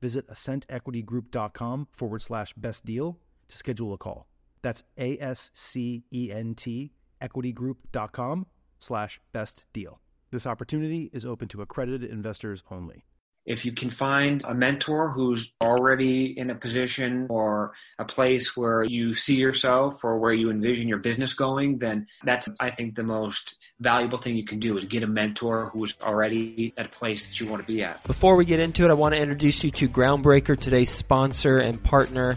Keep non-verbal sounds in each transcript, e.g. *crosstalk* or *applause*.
visit ascentequitygroup.com forward slash best deal to schedule a call. That's A S C E N T equitygroup.com slash best deal. This opportunity is open to accredited investors only. If you can find a mentor who's already in a position or a place where you see yourself or where you envision your business going, then that's, I think, the most valuable thing you can do is get a mentor who's already at a place that you want to be at. Before we get into it, I want to introduce you to Groundbreaker, today's sponsor and partner.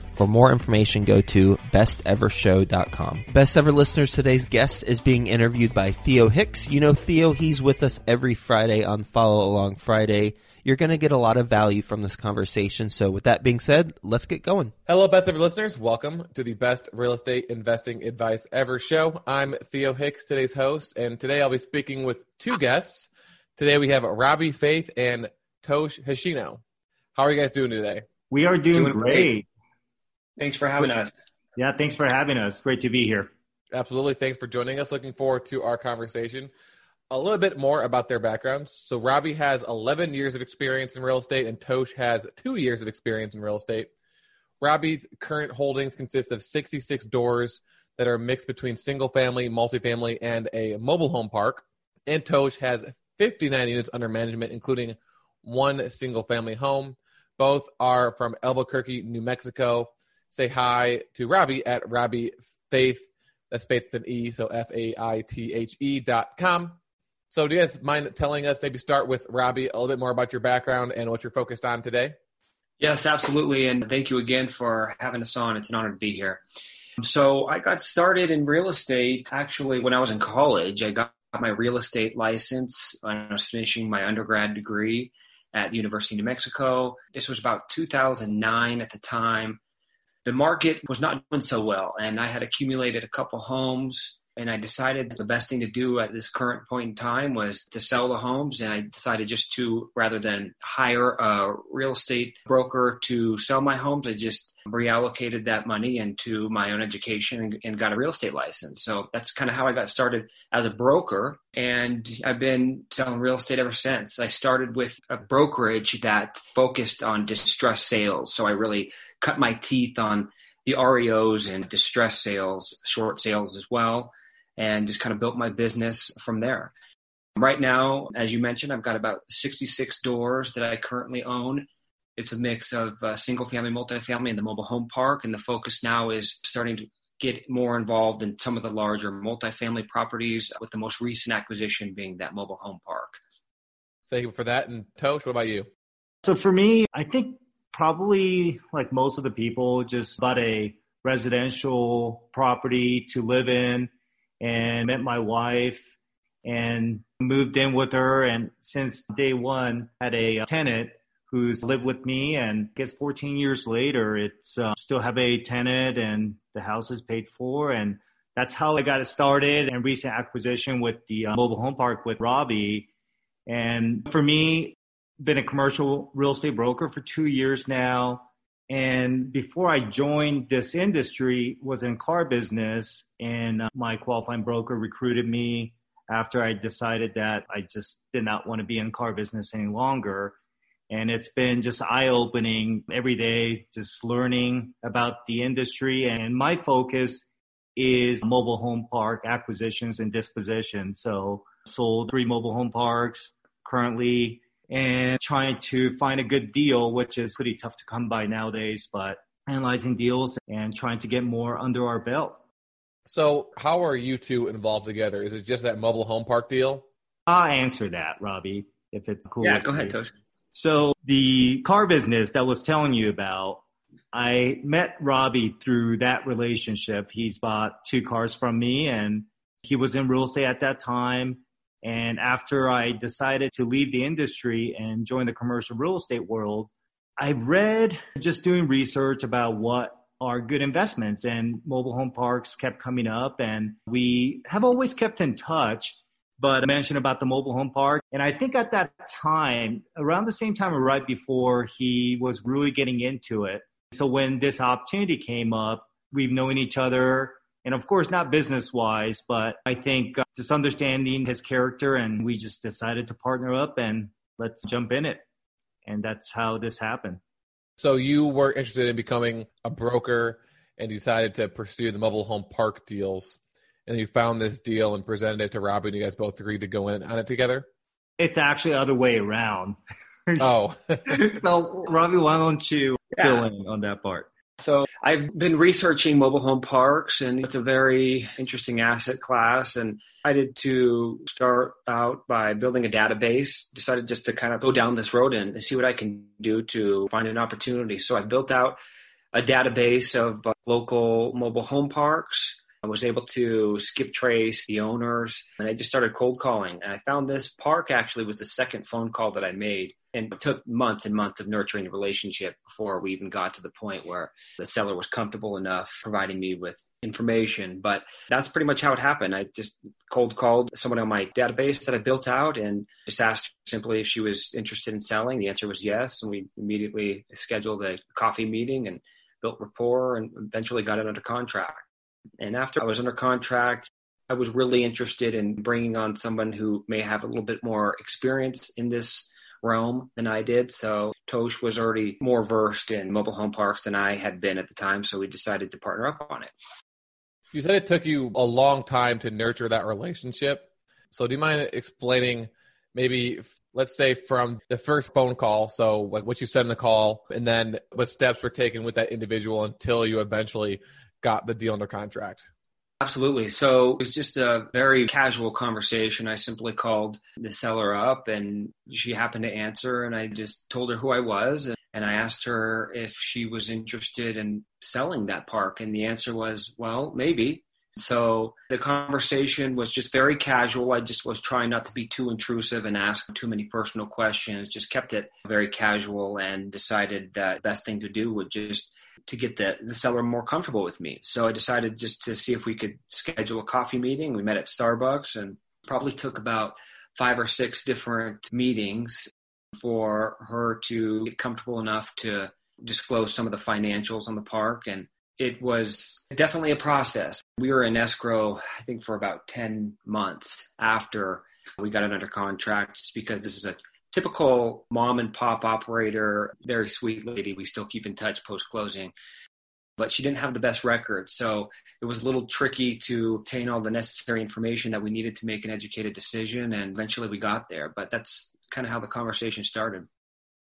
For more information, go to bestevershow.com. Best ever listeners, today's guest is being interviewed by Theo Hicks. You know Theo, he's with us every Friday on Follow Along Friday. You're going to get a lot of value from this conversation. So, with that being said, let's get going. Hello, best ever listeners. Welcome to the Best Real Estate Investing Advice Ever show. I'm Theo Hicks, today's host, and today I'll be speaking with two guests. Today we have Robbie Faithe and Tosh Hoshino. How are you guys doing today? We are doing, doing great. great. Thanks for having us. Yeah, thanks for having us. Great to be here. Absolutely. Thanks for joining us. Looking forward to our conversation. A little bit more about their backgrounds. So, Robbie has 11 years of experience in real estate, and Tosh has two years of experience in real estate. Robbie's current holdings consist of 66 doors that are mixed between single family, multifamily, and a mobile home park. And Tosh has 59 units under management, including one single family home. Both are from Albuquerque, New Mexico. Say hi to Robbie at Robbie Faithe. That's Faith with an E, so F A I T H E dot com. So, do you guys mind telling us, maybe start with Robbie, a little bit more about your background and what you're focused on today? Yes, absolutely. And thank you again for having us on. It's an honor to be here. So, I got started in real estate actually when I was in college. I got my real estate license I was finishing my undergrad degree at University of New Mexico. This was about 2009 at the time the market was not doing so well, and I had accumulated a couple homes. And I decided the best thing to do at this current point in time was to sell the homes. And I decided just to, rather than hire a real estate broker to sell my homes, I just reallocated that money into my own education and, and got a real estate license. So that's kind of how I got started as a broker. And I've been selling real estate ever since. I started with a brokerage that focused on distress sales. So I really cut my teeth on the REOs and distress sales, short sales as well, and just kind of built my business from there. Right now, as you mentioned, I've got about 66 doors that I currently own. It's a mix of uh, single family, multifamily, and the mobile home park. And the focus now is starting to get more involved in some of the larger multifamily properties, with the most recent acquisition being that mobile home park. Thank you for that. And Tosh, what about you? So for me, I think probably like most of the people just bought a residential property to live in and met my wife and moved in with her. And since day one had a tenant who's lived with me. And I guess 14 years later it's uh, still have a tenant and the house is paid for. And that's how I got it started. And recent acquisition with the uh, mobile home park with Robbie. And for me been a commercial real estate broker for two years now. And before I joined this industry, was in car business, and uh, my qualifying broker recruited me after I decided that I just did not want to be in car business any longer. And it's been just eye opening every day, just learning about the industry. And my focus is mobile home park acquisitions and disposition. So sold three mobile home parks, currently and trying to find a good deal, which is pretty tough to come by nowadays, but analyzing deals and trying to get more under our belt. So, how are you two involved together? Is it just that mobile home park deal? I'll answer that, Robbie, if it's cool. Yeah, go ahead, Tosh. So, the car business that was telling you about, I met Robbie through that relationship. He's bought two cars from me, and he was in real estate at that time. And after I decided to leave the industry and join the commercial real estate world, I read just doing research about what are good investments and mobile home parks kept coming up and we have always kept in touch. But I mentioned about the mobile home park and I think at that time around the same time or right before he was really getting into it. So when this opportunity came up we've known each other and of course not business wise but i think uh, just understanding his character and we just decided to partner up and let's jump in it. And that's how this happened. So you were interested in becoming a broker and decided to pursue the mobile home park deals. And you found this deal and presented it to robbie and you guys both agreed to go in on it together? It's actually the other way around. *laughs* Oh. *laughs* So robbie why don't you yeah. fill in on that part so I've been researching mobile home parks and it's a very interesting asset class. And I did to start out by building a database, decided just to kind of go down this road and see what I can do to find an opportunity. So I built out a database of uh, local mobile home parks. I was able to skip trace the owners and I just started cold calling. And I found this park actually was the second phone call that I made and it took months and months of nurturing the relationship before we even got to the point where the seller was comfortable enough providing me with information. But that's pretty much how it happened. I just cold called someone on my database that I built out and just asked simply if she was interested in selling. The answer was yes. And we immediately scheduled a coffee meeting and built rapport and eventually got it under contract. And after I was under contract, I was really interested in bringing on someone who may have a little bit more experience in this realm than I did. So Tosh was already more versed in mobile home parks than I had been at the time. So we decided to partner up on it. You said it took you a long time to nurture that relationship. So do you mind explaining maybe let's say from the first phone call so like what you said in the call and then what steps were taken with that individual until you eventually got the deal under contract Absolutely. So it was just a very casual conversation. I simply called the seller up and she happened to answer and I just told her who I was and I asked her if she was interested in selling that park and the answer was, well, maybe. So the conversation was just very casual. I just was trying not to be too intrusive and ask too many personal questions, just kept it very casual and decided that the best thing to do would just to get the, the seller more comfortable with me. So I decided just to see if we could schedule a coffee meeting. We met at Starbucks and probably took about five or six different meetings for her to get comfortable enough to disclose some of the financials on the park. And it was definitely a process. We were in escrow, I think, for about 10 months after we got it under contract because this is a typical mom and pop operator, very sweet lady. We still keep in touch post closing. But she didn't have the best record. So it was a little tricky to obtain all the necessary information that we needed to make an educated decision. And eventually we got there. But that's kind of how the conversation started.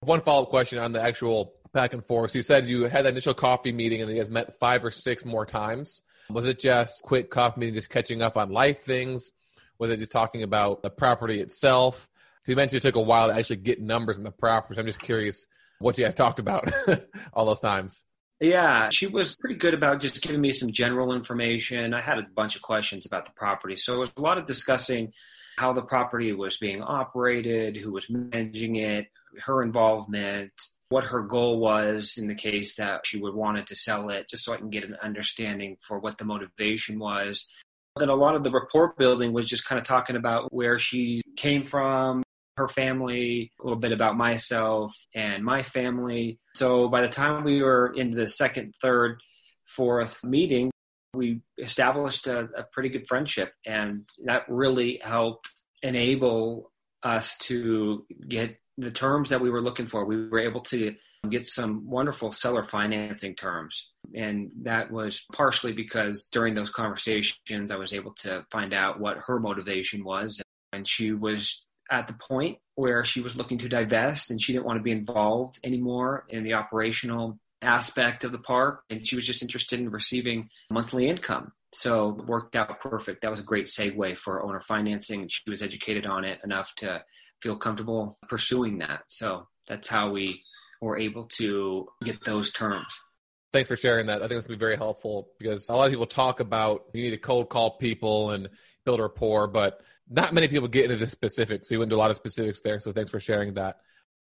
One follow up question on the actual back and forth. You said you had that initial coffee meeting and you guys met five or six more times. Was it just quick coffee meeting, just catching up on life things? Was it just talking about the property itself? You mentioned it took a while to actually get numbers in the properties. I'm just curious what you guys talked about *laughs* all those times. Yeah, she was pretty good about just giving me some general information. I had a bunch of questions about the property. So it was a lot of discussing how the property was being operated, who was managing it, her involvement, what her goal was in the case that she would wanted to sell it, just so I can get an understanding for what the motivation was. Then a lot of the report building was just kind of talking about where she came from, her family, a little bit about myself and my family. So by the time we were in the second, third, fourth meeting, we established a, a pretty good friendship. And that really helped enable us to get the terms that we were looking for. We were able to get some wonderful seller financing terms. And that was partially because during those conversations, I was able to find out what her motivation was. And she was at the point where she was looking to divest and she didn't want to be involved anymore in the operational aspect of the park. And she was just interested in receiving monthly income. So it worked out perfect. That was a great segue for owner financing. She was educated on it enough to feel comfortable pursuing that. So that's how we were able to get those terms. Thanks for sharing that. I think going to be very helpful because a lot of people talk about you need to cold call people and build rapport, but not many people get into the specifics. So you went into a lot of specifics there. So thanks for sharing that.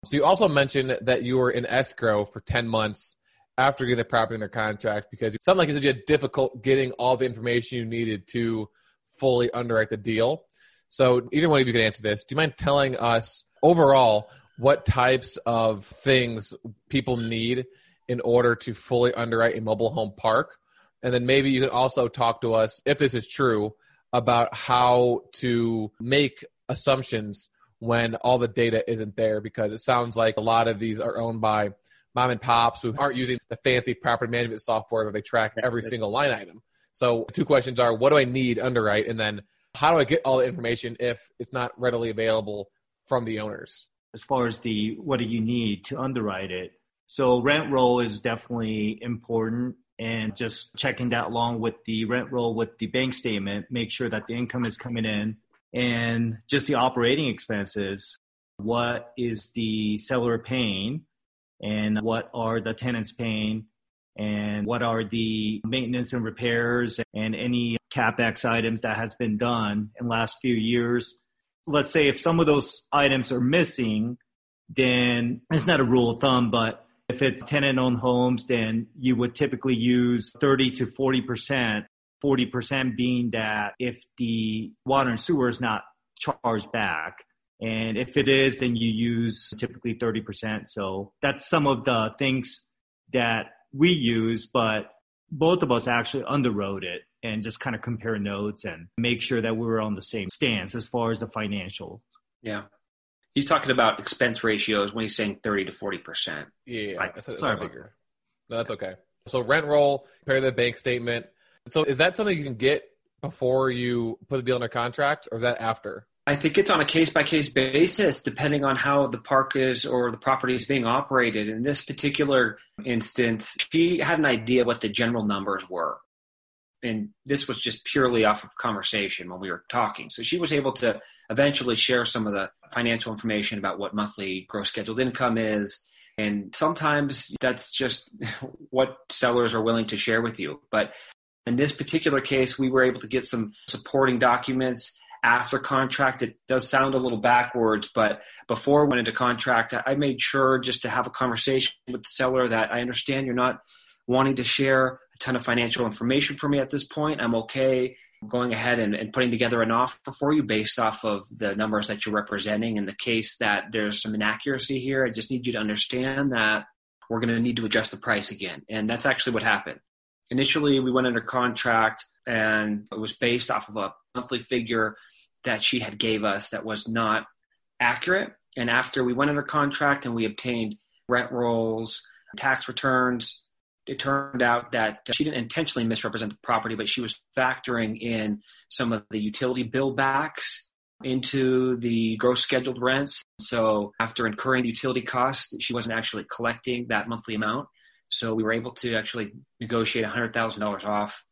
So you also mentioned that you were in escrow for 10 months after getting the property under contract because it sounded like you had difficult getting all the information you needed to fully underwrite the deal. So either one of you can answer this. Do you mind telling us overall what types of things people need in order to fully underwrite a mobile home park? And then maybe you can also talk to us, if this is true, about how to make assumptions when all the data isn't there because it sounds like a lot of these are owned by mom and pops who aren't using the fancy property management software that they track every single line item. So, two questions are what do I need underwrite? And then how do I get all the information if it's not readily available from the owners? As far as the what do you need to underwrite it? So, rent roll is definitely important and just checking that along with the rent roll with the bank statement, make sure that the income is coming in and just the operating expenses. What is the seller paying and what are the tenants paying and what are the maintenance and repairs and any capex items that has been done in last few years. Let's say if some of those items are missing, then it's not a rule of thumb, but if it's tenant owned homes, then you would typically use 30 to 40%, 40% being that if the water and sewer is not charged back. And if it is, then you use typically 30%. So that's some of the things that we use, but both of us actually underwrote it and just kind of compare notes and make sure that we were on the same stance as far as the financial. Yeah. He's talking about expense ratios when he's saying 30 to 40%. Yeah, that's, that's sorry bigger. No, that's okay. So rent roll, compare the bank statement. So is that something you can get before you put the deal under contract or is that after? I think it's on a case by case basis, depending on how the park is or the property is being operated. In this particular instance, she had an idea what the general numbers were. And this was just purely off of conversation when we were talking. So she was able to eventually share some of the financial information about what monthly gross scheduled income is. And sometimes that's just *laughs* what sellers are willing to share with you. But in this particular case, we were able to get some supporting documents after contract. It does sound a little backwards, but before we went into contract, I made sure just to have a conversation with the seller that I understand you're not wanting to share a ton of financial information for me at this point. I'm okay going ahead and, and putting together an offer for you based off of the numbers that you're representing. In the case that there's some inaccuracy here, I just need you to understand that we're going to need to adjust the price again. And that's actually what happened. Initially, we went under contract and it was based off of a monthly figure that she had gave us that was not accurate. And after we went under contract and we obtained rent rolls, tax returns, it turned out that she didn't intentionally misrepresent the property, but she was factoring in some of the utility bill backs into the gross scheduled rents. So after incurring the utility costs, she wasn't actually collecting that monthly amount. So we were able to actually negotiate $100,000 off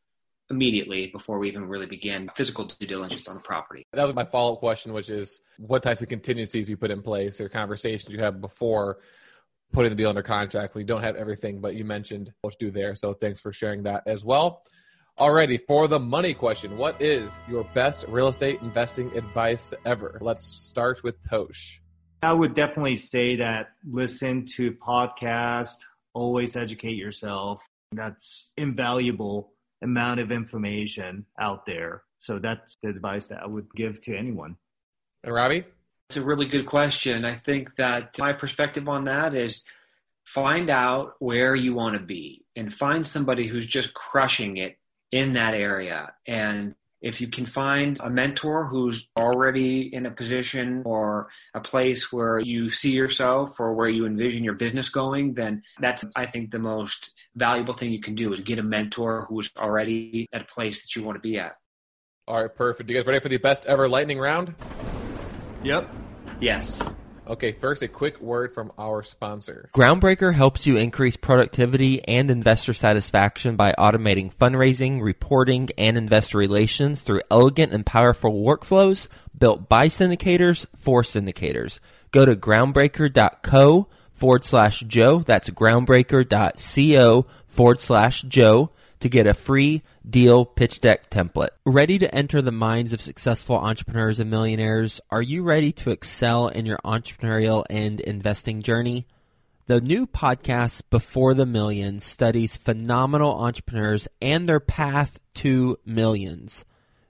immediately before we even really began physical due diligence on the property. That was my follow up question, which is what types of contingencies you put in place or conversations you have before putting the deal under contract when you don't have everything, but you mentioned what to do there. So thanks for sharing that as well. Alrighty, for the money question, what is your best real estate investing advice ever? Let's start with Tosh. I would definitely say that listen to podcast, always educate yourself. That's invaluable amount of information out there. So that's the advice that I would give to anyone. And Robbie? It's a really good question. I think that my perspective on that is find out where you want to be and find somebody who's just crushing it in that area. And if you can find a mentor who's already in a position or a place where you see yourself or where you envision your business going, then that's, I think, the most valuable thing you can do is get a mentor who's already at a place that you want to be at. All right, perfect. You guys ready for the best ever lightning round? Yep. Yes. Okay, first, a quick word from our sponsor. Groundbreaker helps you increase productivity and investor satisfaction by automating fundraising, reporting, and investor relations through elegant and powerful workflows built by syndicators for syndicators. Go to groundbreaker.co forward slash Joe. That's groundbreaker.co forward slash Joe to get a free deal pitch deck template. Ready to enter the minds of successful entrepreneurs and millionaires? Are you ready to excel in your entrepreneurial and investing journey? The new podcast, Before the Millions, studies phenomenal entrepreneurs and their path to millions.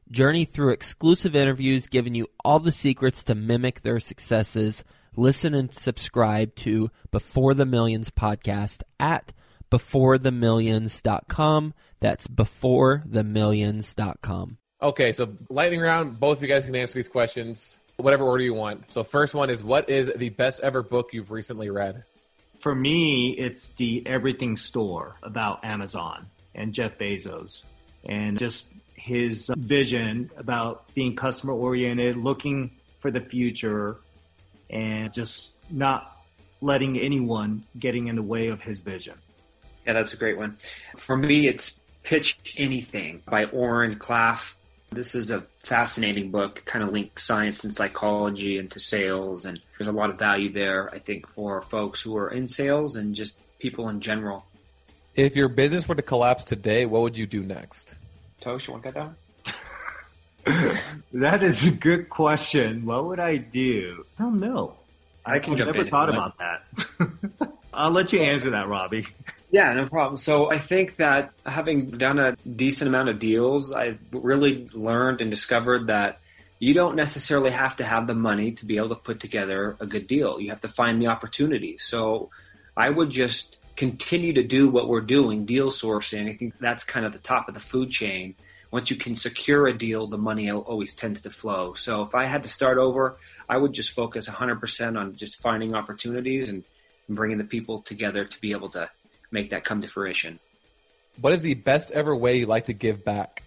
Journey through exclusive interviews giving you all the secrets to mimic their successes. Listen and subscribe to Before the Millions podcast at beforethemillions.com. That's beforethemillions.com. Okay, so lightning round. Both of you guys can answer these questions, whatever order you want. So, first one is what is the best ever book you've recently read? For me, it's the Everything Store about Amazon and Jeff Bezos and just his vision about being customer oriented, looking for the future, and just not letting anyone getting in the way of his vision. Yeah, that's a great one. For me, it's Pitch Anything by Oren Klaff. This is a fascinating book, kind of links science and psychology into sales, and there's a lot of value there, I think, for folks who are in sales and just people in general. If your business were to collapse today, what would you do next? Tosh, you want to get that? *laughs* that is a good question. What would I do? I don't know. I can I've jump never in. thought about that. *laughs* I'll let you answer that, Robbie. *laughs* Yeah, no problem. So I think that having done a decent amount of deals, I've really learned and discovered that you don't necessarily have to have the money to be able to put together a good deal. You have to find the opportunity. So I would just continue to do what we're doing, deal sourcing. I think that's kind of the top of the food chain. Once you can secure a deal, the money always tends to flow. So if I had to start over, I would just focus 100% on just finding opportunities and bringing the people together to be able to make that come to fruition. What is the best ever way you like to give back?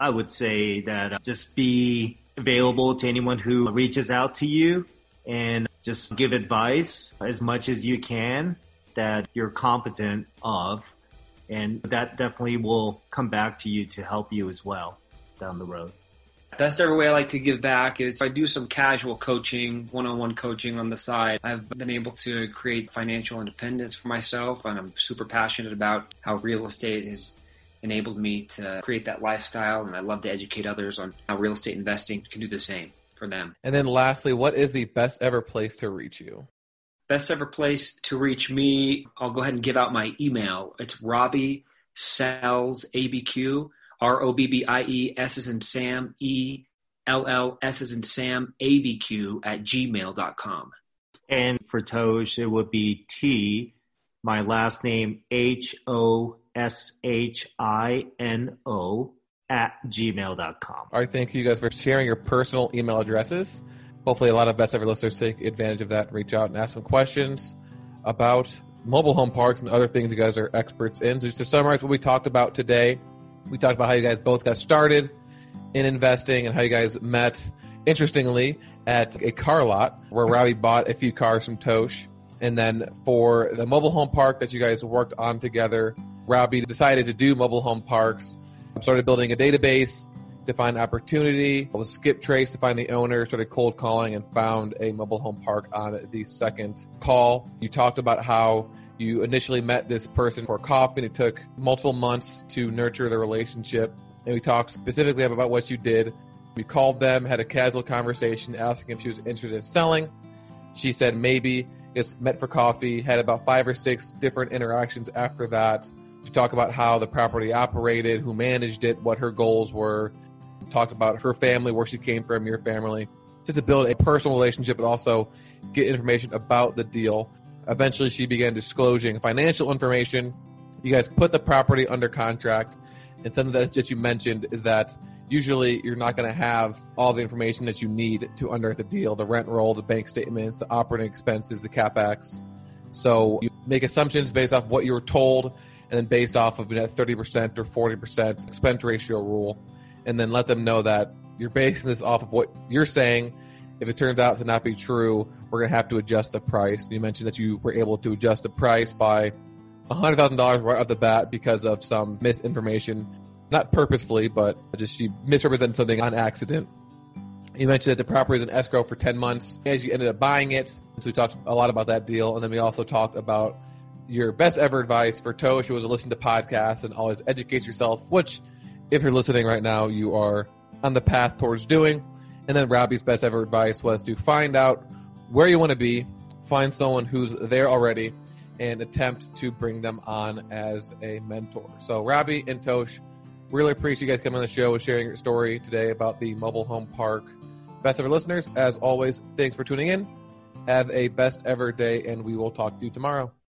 I would say that uh, just be available to anyone who reaches out to you and just give advice as much as you can that you're competent of. And that definitely will come back to you to help you as well down the road. Best ever way I like to give back is if I do some casual coaching, one on one coaching on the side. I've been able to create financial independence for myself, and I'm super passionate about how real estate has enabled me to create that lifestyle. And I love to educate others on how real estate investing can do the same for them. And then lastly, what is the best ever place to reach you? Best ever place to reach me, I'll go ahead and give out my email. It's Robbie Sells ABQ R O B B I E S is in Sam, E L L S is in Sam, A B Q at gmail.com. And for Tosh, it would be T, my last name, H O S H I N O, at gmail.com. All right, thank you guys for sharing your personal email addresses. Hopefully, a lot of best ever listeners take advantage of that, and reach out and ask some questions about mobile home parks and other things you guys are experts in. So just to summarize what we talked about today, we talked about how you guys both got started in investing and how you guys met, interestingly, at a car lot where Robbie bought a few cars from Tosh. And then for the mobile home park that you guys worked on together, Robbie decided to do mobile home parks, started building a database to find opportunity, was skip trace to find the owner, started cold calling, and found a mobile home park on the second call. You talked about how you initially met this person for coffee, and it took multiple months to nurture the relationship. And we talked specifically about what you did. We called them, had a casual conversation, asking if she was interested in selling. She said maybe. Just met for coffee, had about five or six different interactions after that to talk about how the property operated, who managed it, what her goals were. Talked about her family, where she came from, your family, just to build a personal relationship, but also get information about the deal. Eventually, she began disclosing financial information. You guys put the property under contract. And something that you mentioned is that usually you're not going to have all the information that you need to underwrite the deal the rent roll, the bank statements, the operating expenses, the capex. So you make assumptions based off what you were told and then based off of that 30% or 40% expense ratio rule. And then let them know that you're basing this off of what you're saying if it turns out to not be true, we're going to have to adjust the price. You mentioned that you were able to adjust the price by $100,000 right off the bat because of some misinformation. Not purposefully, but just you misrepresented something on accident. You mentioned that the property is in escrow for 10 months as you ended up buying it. So we talked a lot about that deal. And then we also talked about your best ever advice for Tosh, was to listen to podcasts and always educate yourself, which, if you're listening right now, you are on the path towards doing. And then Robbie's best ever advice was to find out where you want to be, find someone who's there already, and attempt to bring them on as a mentor. So, Robbie and Tosh, really appreciate you guys coming on the show and sharing your story today about the mobile home park. Best ever listeners, as always, thanks for tuning in. Have a best ever day, and we will talk to you tomorrow.